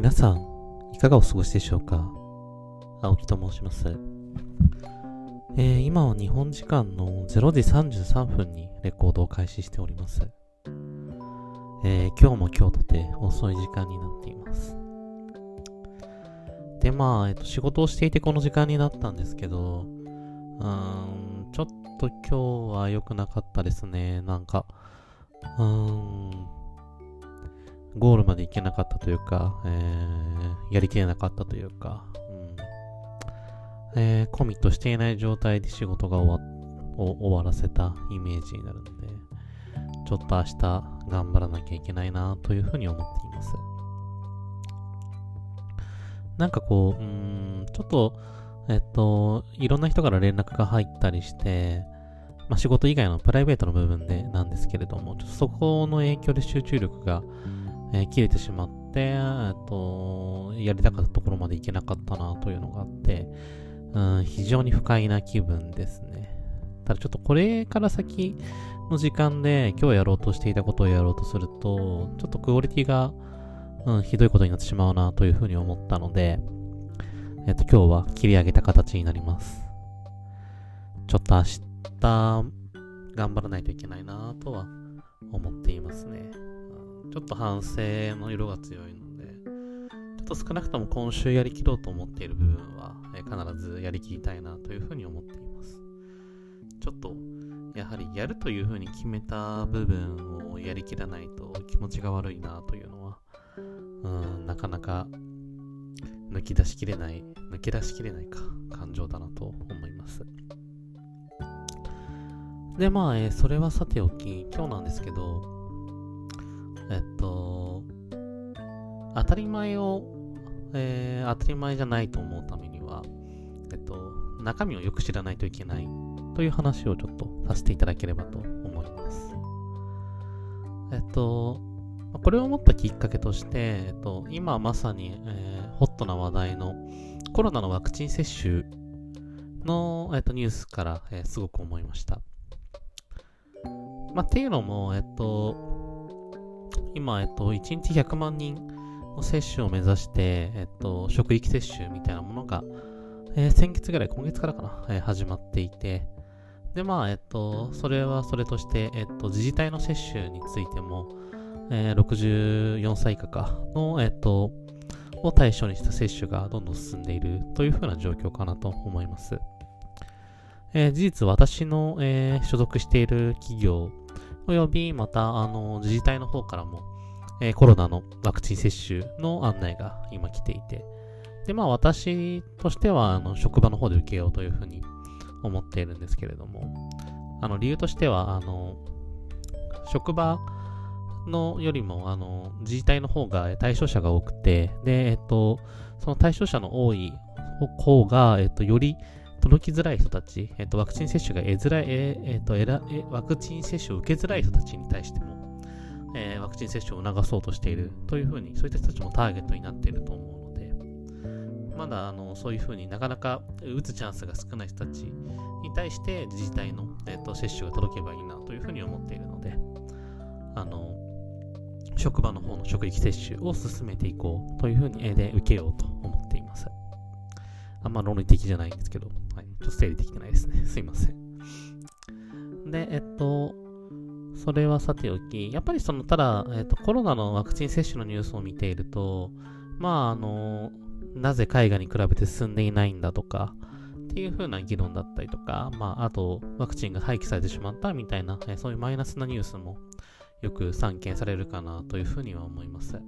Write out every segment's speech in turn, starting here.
皆さん、いかがお過ごしでしょうか？青木と申します。えー、今は日本時間の0時33分にレコードを開始しております。えー、今日も今日とて遅い時間になっています。で、まあ、えっと、仕事をしていてこの時間になったんですけど、うん、ちょっと今日は良くなかったですね。なんか、うーん、ゴールまで行けなかったというか、えー、やりきれなかったというか、うんえー、コミットしていない状態で仕事が終わ終わらせたイメージになるので、ちょっと明日頑張らなきゃいけないなというふうに思っています。なんかこう、うん、ちょっと、えっと、いろんな人から連絡が入ったりして、まあ、仕事以外のプライベートの部分でなんですけれども、ちょっとそこの影響で集中力が、えー、切れてしまって、えっと、やりたかったところまで行けなかったなというのがあって、うん、非常に不快な気分ですね。ただちょっとこれから先の時間で今日やろうとしていたことをやろうとすると、ちょっとクオリティが、うん、ひどいことになってしまうなというふうに思ったので、えっと、今日は切り上げた形になります。ちょっと明日、頑張らないといけないなとは思っていますね。ちょっと反省の色が強いので、ちょっと少なくとも今週やりきろうと思っている部分は、え必ずやりきりたいなというふうに思っています。ちょっと、やはりやるというふうに決めた部分をやりきらないと気持ちが悪いなというのは、うん、なかなか抜き出しきれない、抜け出しきれないか、感情だなと思います。で、まあ、えー、それはさておき、今日なんですけど、えっと、当たり前を、えー、当たり前じゃないと思うためには、えっと、中身をよく知らないといけないという話をちょっとさせていただければと思います。えっと、これを思ったきっかけとして、えっと、今まさに、えー、ホットな話題のコロナのワクチン接種の、えっと、ニュースから、えー、すごく思いました。まあ、っていうのも、えっと、今、えっと、1日100万人の接種を目指して、えっと、職域接種みたいなものが、えー、先月ぐらい、今月からかな、えー、始まっていて、で、まあ、えっと、それはそれとして、えっと、自治体の接種についても、えー、64歳以下かの、えっと、を対象にした接種がどんどん進んでいるというふうな状況かなと思います。えー、事実、私の、えー、所属している企業およびまた、あの、自治体の方からも、えー、コロナのワクチン接種の案内が今来ていて、で、まあ私としては、あの、職場の方で受けようというふうに思っているんですけれども、あの、理由としては、あの、職場のよりも、あの、自治体の方が対象者が多くて、で、えっと、その対象者の多い方が、えっと、より届きづらい人たち、えっと、ワクチン接種が得づらい、ええっとえらえ、ワクチン接種を受けづらい人たちに対しても、えー、ワクチン接種を促そうとしているというふうに、そういった人たちもターゲットになっていると思うので、まだあのそういうふうになかなか打つチャンスが少ない人たちに対して自治体の、えっと、接種が届けばいいなというふうに思っているので、あの、職場の方の職域接種を進めていこうというふうに、えで受けようと思っています。あんま論理的じゃないんですけど、ちょっと整理できてないですね。すいません。で、えっと、それはさておき、やっぱりその、ただ、えっと、コロナのワクチン接種のニュースを見ていると、まあ、あの、なぜ海外に比べて進んでいないんだとか、っていう風な議論だったりとか、まあ、あと、ワクチンが廃棄されてしまったみたいな、そういうマイナスなニュースもよく散見されるかなというふうには思います。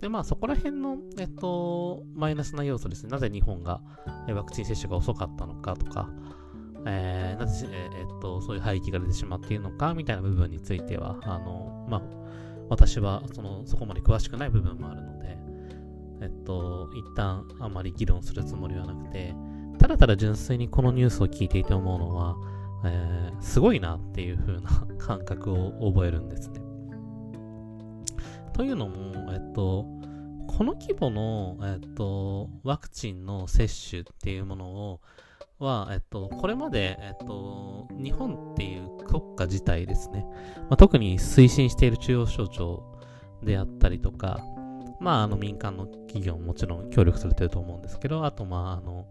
で、まあそこら辺の、えっと、マイナスな要素ですね。なぜ日本がワクチン接種が遅かったのかとか、えー、なぜ、えっと、そういう廃棄が出てしまっているのかみたいな部分については、あの、まあ、私はそのそこまで詳しくない部分もあるので、えっと、一旦あまり議論するつもりはなくて、ただただ純粋にこのニュースを聞いていて思うのは、えー、すごいなっていう風な 感覚を覚えるんですね。というのも、えっと、この規模の、えっと、ワクチンの接種っていうものを、は、えっと、これまで、えっと、日本っていう国家自体ですね、まあ、特に推進している中央省庁であったりとか、まあ、あの民間の企業ももちろん協力されてると思うんですけど、あと、まあ、あの、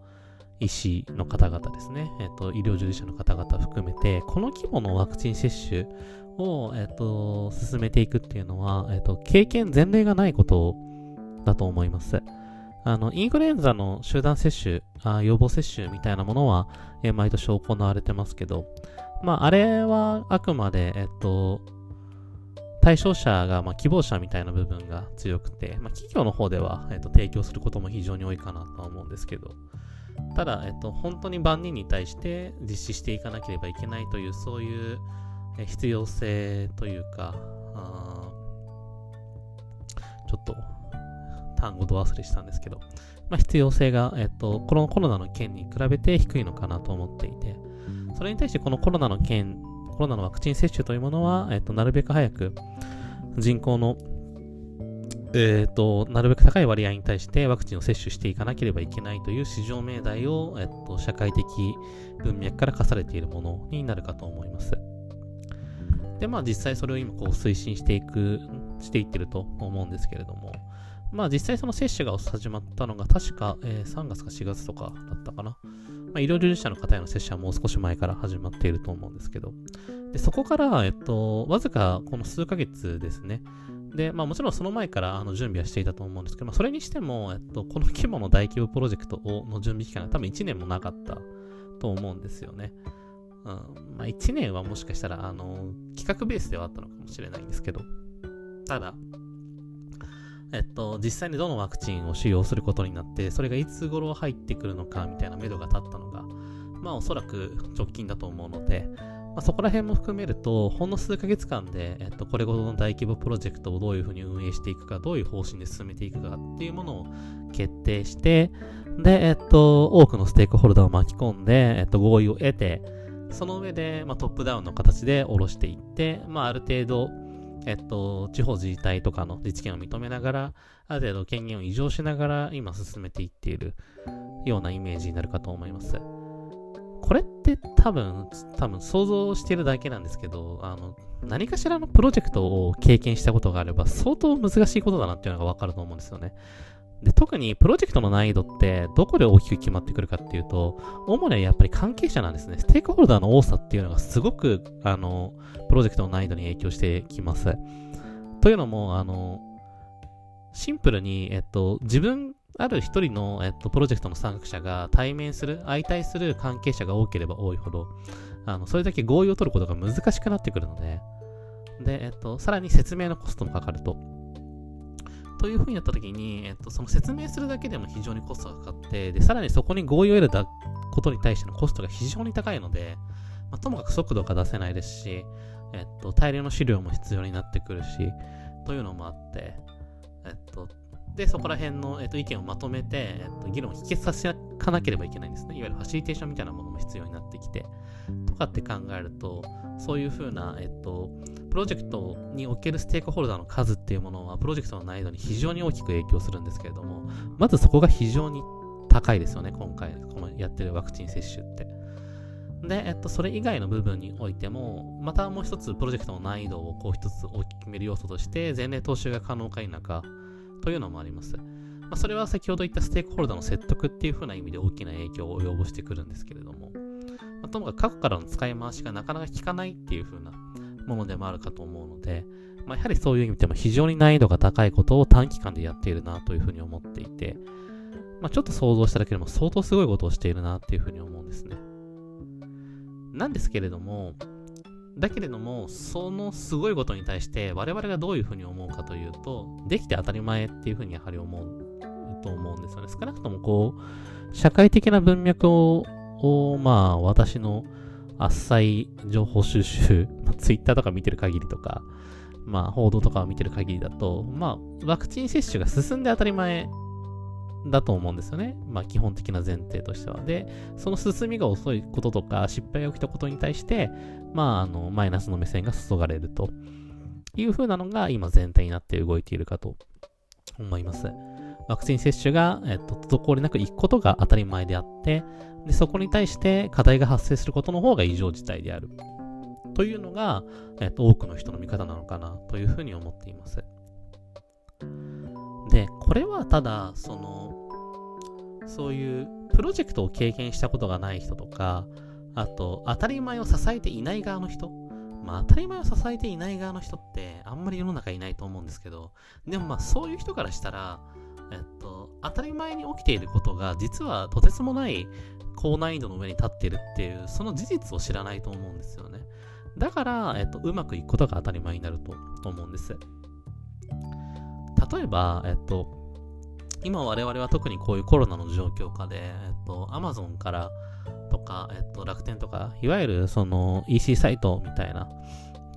医師の方々ですね、えっと、医療従事者の方々含めて、この規模のワクチン接種を、えっと、進めていくっていうのは、えっと、経験、前例がないことだと思います。あの、インフルエンザの集団接種、あ予防接種みたいなものは、え毎年行われてますけど、まあ、あれはあくまで、えっと、対象者が、まあ、希望者みたいな部分が強くて、まあ、企業の方では、えっと、提供することも非常に多いかなとは思うんですけど、ただ、えっと、本当に万人に対して実施していかなければいけないという、そういう必要性というか、ちょっと単語ど忘れしたんですけど、まあ、必要性が、えっと、このコロナの件に比べて低いのかなと思っていて、それに対してこのコロナの件、コロナのワクチン接種というものは、えっと、なるべく早く人口の、えっと、なるべく高い割合に対してワクチンを接種していかなければいけないという市場命題を、えっと、社会的文脈から課されているものになるかと思います。で、まあ実際それを今こう推進していく、していってると思うんですけれども、まあ実際その接種が始まったのが確か、えー、3月か4月とかだったかな。まあ、医療従事者の方への接種はもう少し前から始まっていると思うんですけど、でそこから、えっと、わずかこの数ヶ月ですね。で、まあもちろんその前からあの準備はしていたと思うんですけど、まあ、それにしても、えっと、この規模の大規模プロジェクトをの準備期間が多分1年もなかったと思うんですよね。うん。まあ1年はもしかしたら、あの、企画ベースではあったのかもしれないんですけど、ただ、えっと、実際にどのワクチンを使用することになって、それがいつ頃入ってくるのかみたいな目処が立ったのが、まあおそらく直近だと思うので、まあ、そこら辺も含めると、ほんの数ヶ月間で、えっと、これほどの大規模プロジェクトをどういうふうに運営していくか、どういう方針で進めていくかっていうものを決定して、で、えっと、多くのステークホルダーを巻き込んで、えっと、合意を得て、その上で、まあ、トップダウンの形で下ろしていって、まあ、ある程度、えっと、地方自治体とかの自治権を認めながら、ある程度権限を移譲しながら今進めていっているようなイメージになるかと思います。これって多分、多分想像してるだけなんですけど、あの、何かしらのプロジェクトを経験したことがあれば相当難しいことだなっていうのがわかると思うんですよね。で、特にプロジェクトの難易度ってどこで大きく決まってくるかっていうと、主にはやっぱり関係者なんですね。ステークホルダーの多さっていうのがすごく、あの、プロジェクトの難易度に影響してきます。というのも、あの、シンプルに、えっと、自分、ある一人の、えっと、プロジェクトの参画者が対面する、相対する関係者が多ければ多いほど、あの、それだけ合意を取ることが難しくなってくるので、で、えっと、さらに説明のコストもかかると。というふうになったときに、えっと、その説明するだけでも非常にコストがかかって、で、さらにそこに合意を得ることに対してのコストが非常に高いので、まあ、ともかく速度が出せないですし、えっと、大量の資料も必要になってくるし、というのもあって、えっと、で、そこら辺の、えっと、意見をまとめて、えっと、議論を否決させかなければいけないんですね。いわゆるファシリテーションみたいなものも必要になってきて、とかって考えると、そういうふうな、えっと、プロジェクトにおけるステークホルダーの数っていうものは、プロジェクトの難易度に非常に大きく影響するんですけれども、まずそこが非常に高いですよね、今回、このやってるワクチン接種って。で、えっと、それ以外の部分においても、またもう一つプロジェクトの難易度をこう一つ大きく決める要素として、前例踏襲が可能か否かというのもあります。まあ、それは先ほど言ったステークホルダーの説得っていう風な意味で大きな影響を及ぼしてくるんですけれども、まあ、ともかく過去からの使い回しがなかなか効かないっていう風なものでもあるかと思うので、まあ、やはりそういう意味でも非常に難易度が高いことを短期間でやっているなというふうに思っていて、まあ、ちょっと想像しただけでも相当すごいことをしているなっていうふうに思うんですね。なんですけれども、だけれども、そのすごいことに対して我々がどういうふうに思うかというと、できて当たり前っていうふうにやはり思うと思うんですよね。少なくともこう、社会的な文脈を、をまあ私の浅い情報収集、まあ、ツイッターとか見てる限りとか、まあ、報道とかを見てる限りだと、まあ、ワクチン接種が進んで当たり前だと思うんですよね。まあ、基本的な前提としては。で、その進みが遅いこととか、失敗が起きたことに対して、まあ、あの、マイナスの目線が注がれるという風なのが今全体になって動いているかと思います。ワクチン接種が、えっと、滞りなく行くことが当たり前であって、で、そこに対して課題が発生することの方が異常事態である。というのが、えっと、多くの人の見方なのかなというふうに思っています。で、これはただ、その、そういうプロジェクトを経験したことがない人とか、あと、当たり前を支えていない側の人。まあ、当たり前を支えていない側の人ってあんまり世の中いないと思うんですけど、でもまあ、そういう人からしたら、えっと、当たり前に起きていることが実はとてつもない高難易度の上に立ってるっていう、その事実を知らないと思うんですよね。だから、えっと、うまくいくことが当たり前になると思うんです。例えば、えっと、今我々は特にこういうコロナの状況下で、えっと、Amazon からとか、えっと、楽天とか、いわゆるその EC サイトみたいな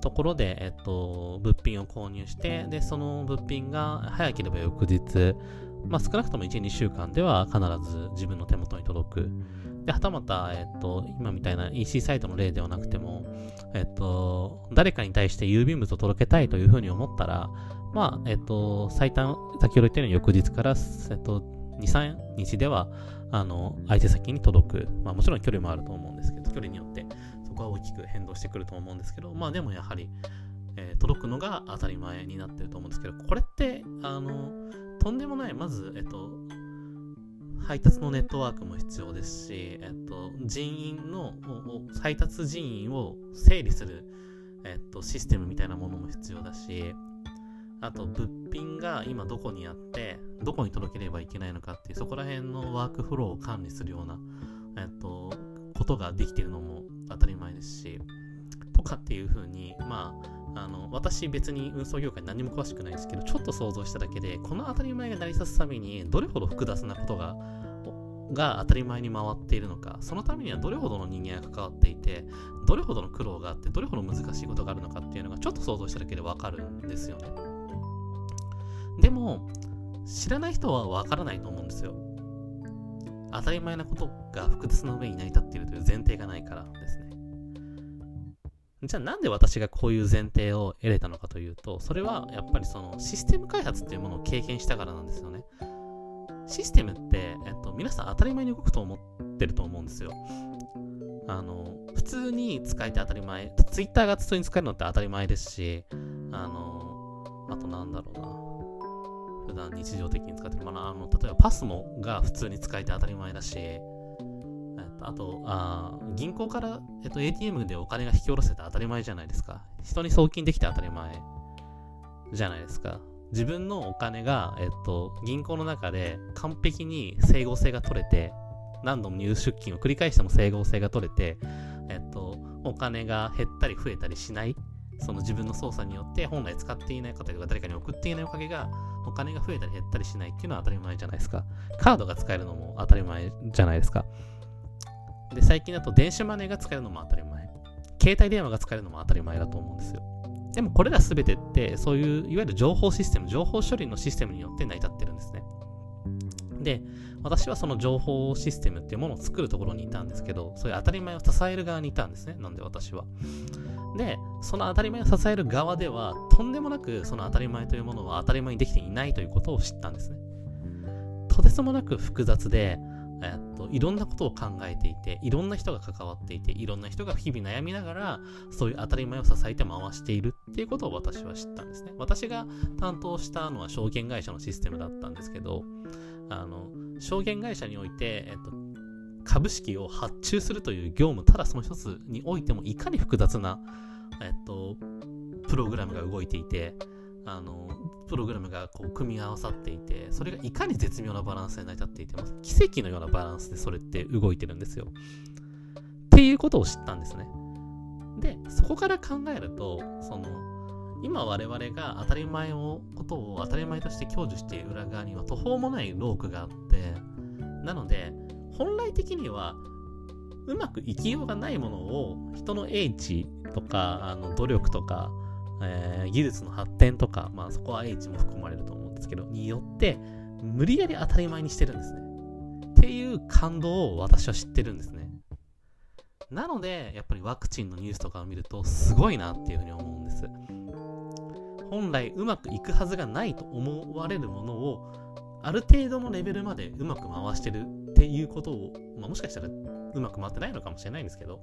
ところで、えっと、物品を購入して、で、その物品が早ければ翌日、まあ、少なくとも1、2週間では必ず自分の手元に届く。で、はたまた、えっと、今みたいな EC サイトの例ではなくても、えっと、誰かに対して郵便物を届けたいというふうに思ったら、まあ、えっと、最短、先ほど言ったように翌日から、えっと、2、3日では、あの、相手先に届く。まあ、もちろん距離もあると思うんですけど、距離によって、そこは大きく変動してくると思うんですけど、まあ、でもやはり、えー、届くのが当たり前になってると思うんですけど、これって、あの、とんでもない、まず、えっと、配達のネットワークも必要ですし、えっと、人員の、配達人員を整理する、えっと、システムみたいなものも必要だし、あと、物品が今どこにあって、どこに届ければいけないのかっていう、そこら辺のワークフローを管理するような、えっと、ことができてるのも当たり前ですし、とかっていうふうに、まあ、あの、私別に運送業界何も詳しくないですけど、ちょっと想像しただけで、この当たり前が成り立つために、どれほど複雑なことがが当たり前に回っているのか、そのためにはどれほどの人間が関わっていて、どれほどの苦労があって、どれほど難しいことがあるのかっていうのがちょっと想像しただけでわかるんですよね。でも、知らない人はわからないと思うんですよ。当たり前なことが複雑な上に成り立っているという前提がないからですね。じゃあなんで私がこういう前提を得れたのかというと、それはやっぱりそのシステム開発っていうものを経験したからなんですよね。システムって、えっと、皆さん当たり前に動くと思ってると思うんですよ。あの、普通に使えて当たり前。Twitter が普通に使えるのって当たり前ですし、あの、あとなんだろうな。普段日常的に使ってる、まあ、あの例えばパスモが普通に使えて当たり前だし、えっと、あとあ、銀行から、えっと、ATM でお金が引き下ろせて当たり前じゃないですか。人に送金できて当たり前じゃないですか。自分のお金が、えっと、銀行の中で完璧に整合性が取れて、何度も入出金を繰り返しても整合性が取れて、えっと、お金が減ったり増えたりしないその自分の操作によって本来使っていない方が誰かに送っていないおかげがお金が増えたり減ったりしないっていうのは当たり前じゃないですか。カードが使えるのも当たり前じゃないですか。で、最近だと電子マネーが使えるのも当たり前。携帯電話が使えるのも当たり前だと思うんですよ。でもこれら全てって、そういういわゆる情報システム、情報処理のシステムによって成り立ってるんですね。で、私はその情報システムっていうものを作るところにいたんですけど、そういう当たり前を支える側にいたんですね。なんで私は。で、その当たり前を支える側では、とんでもなくその当たり前というものは当たり前にできていないということを知ったんですね。とてつもなく複雑で、えっと、いろんなことを考えていて、いろんな人が関わっていて、いろんな人が日々悩みながら、そういう当たり前を支えて回しているっていうことを私は知ったんですね。私が担当したのは証券会社のシステムだったんですけど、あの、証券会社において、えっと、株式を発注するという業務、ただその一つにおいても、いかに複雑な、えっと、プログラムが動いていて、あの、プログラムがこう組み合わさっていて、それがいかに絶妙なバランスで成り立っていて、も奇跡のようなバランスでそれって動いてるんですよ。っていうことを知ったんですね。で、そこから考えると、その、今我々が当たり前を、ことを当たり前として享受している裏側には途方もないロークがあって、なので、本来的にはうまく生きようがないものを人の英知とかあの努力とか、えー、技術の発展とか、まあそこは英知も含まれると思うんですけど、によって無理やり当たり前にしてるんですね。っていう感動を私は知ってるんですね。なので、やっぱりワクチンのニュースとかを見るとすごいなっていうふうに思うんです。本来うまくいくはずがないと思われるものをある程度のレベルまでうまく回してるっていうことを、まあ、もしかしたらうまく回ってないのかもしれないんですけど、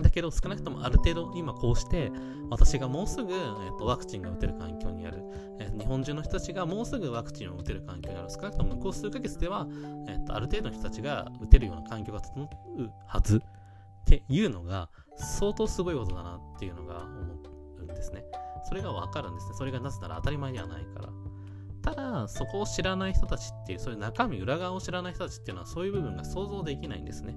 だけど少なくともある程度今こうして私がもうすぐ、えー、とワクチンが打てる環境にある、えー、日本中の人たちがもうすぐワクチンを打てる環境にある。少なくとも向こう数ヶ月では、えー、とある程度の人たちが打てるような環境が整うはず。っていうのが相当すごいことだなっていうのが思うんですね。それがわかるんですね。それがなぜなら当たり前ではないから。ただそこを知らない人たちっていうそういう中身裏側を知らない人たちっていうのはそういう部分が想像できないんですね。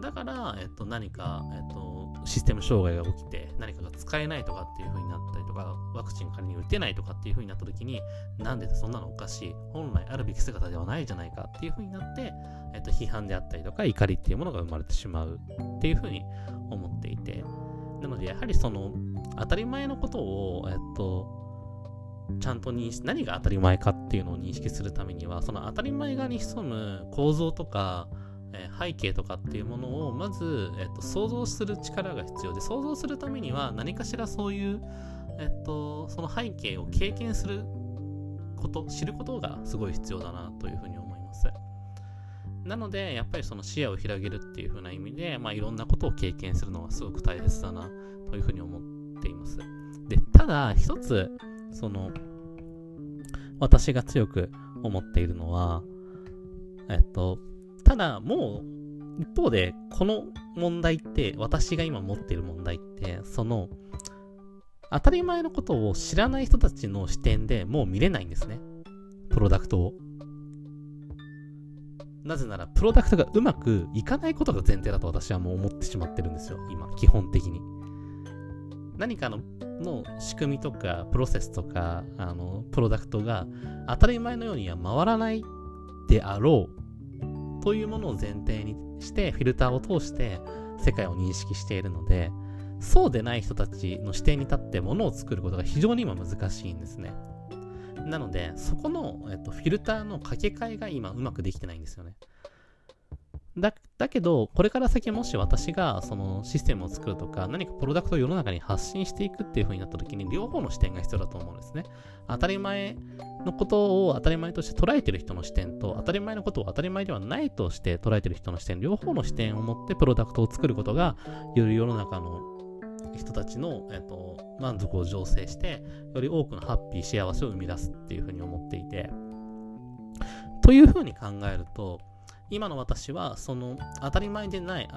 だから、えっと、何か、えっと、システム障害が起きて、何かが使えないとかっていう風になったりとか、ワクチン仮に打てないとかっていう風になった時に、なんでそんなのおかしい、本来あるべき姿ではないじゃないかっていう風になって、えっと、批判であったりとか、怒りっていうものが生まれてしまうっていう風に思っていて、なので、やはりその、当たり前のことを、えっと、ちゃんと認識、何が当たり前かっていうのを認識するためには、その当たり前側に潜む構造とか、え背景とかっていうものをまず、えっと、想像する力が必要で想像するためには何かしらそういう、えっと、その背景を経験すること知ることがすごい必要だなというふうに思います。なのでやっぱりその視野を広げるっていう風な意味で、まあ、いろんなことを経験するのがすごく大切だなというふうに思っています。でただ一つその私が強く思っているのはえっとただ、もう、一方で、この問題って、私が今持っている問題って、その、当たり前のことを知らない人たちの視点でもう見れないんですね。プロダクトを。なぜなら、プロダクトがうまくいかないことが前提だと私はもう思ってしまってるんですよ。今、基本的に。何かのの仕組みとか、プロセスとか、あの、プロダクトが当たり前のようには回らないであろうというものを前提にしてフィルターを通して世界を認識しているのでそうでない人たちの視点に立ってものを作ることが非常に今難しいんですね。なのでそこの、えっと、フィルターの掛け替えが今うまくできてないんですよね。だだけど、これから先もし私がそのシステムを作るとか、何かプロダクトを世の中に発信していくっていう風になった時に、両方の視点が必要だと思うんですね。当たり前のことを当たり前として捉えてる人の視点と、当たり前のことを当たり前ではないとして捉えてる人の視点、両方の視点を持ってプロダクトを作ることが、より世の中の人たちの、えっと、満足を醸成して、より多くのハッピー、幸せを生み出すっていう風に思っていて、という風に考えると、今の私はその当たり前でない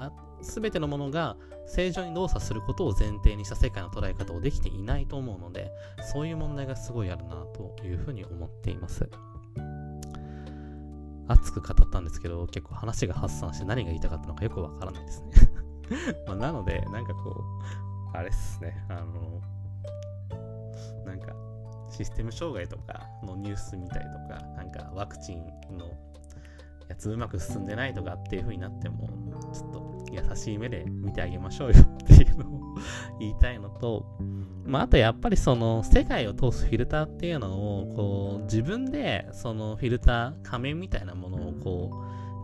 全てのものが正常に動作することを前提にした世界の捉え方をできていないと思うのでそういう問題がすごいあるなというふうに思っています。熱く語ったんですけど結構話が発散して何が言いたかったのかよくわからないですね。まなのでなんかこうあれっすね。あのなんかシステム障害とかのニュース見たりとかなんかワクチンのやつうまく進んでないとかっていう風になっても、ちょっと優しい目で見てあげましょうよっていうのを言いたいのと、まあ、あとやっぱりその世界を通すフィルターっていうのを、こう、自分でそのフィルター、仮面みたいなものをこ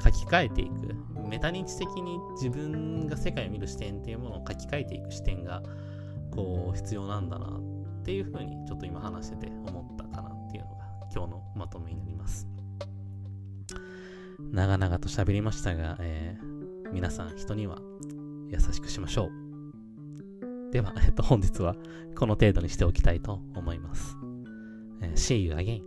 う、書き換えていく。メタ認知的に自分が世界を見る視点っていうものを書き換えていく視点が、こう、必要なんだなっていう風にちょっと今話してて思ったかなっていうのが今日のまとめになります。長々と喋りましたが、えー、皆さん人には優しくしましょう。では、えっと、本日はこの程度にしておきたいと思います。えー、See you again!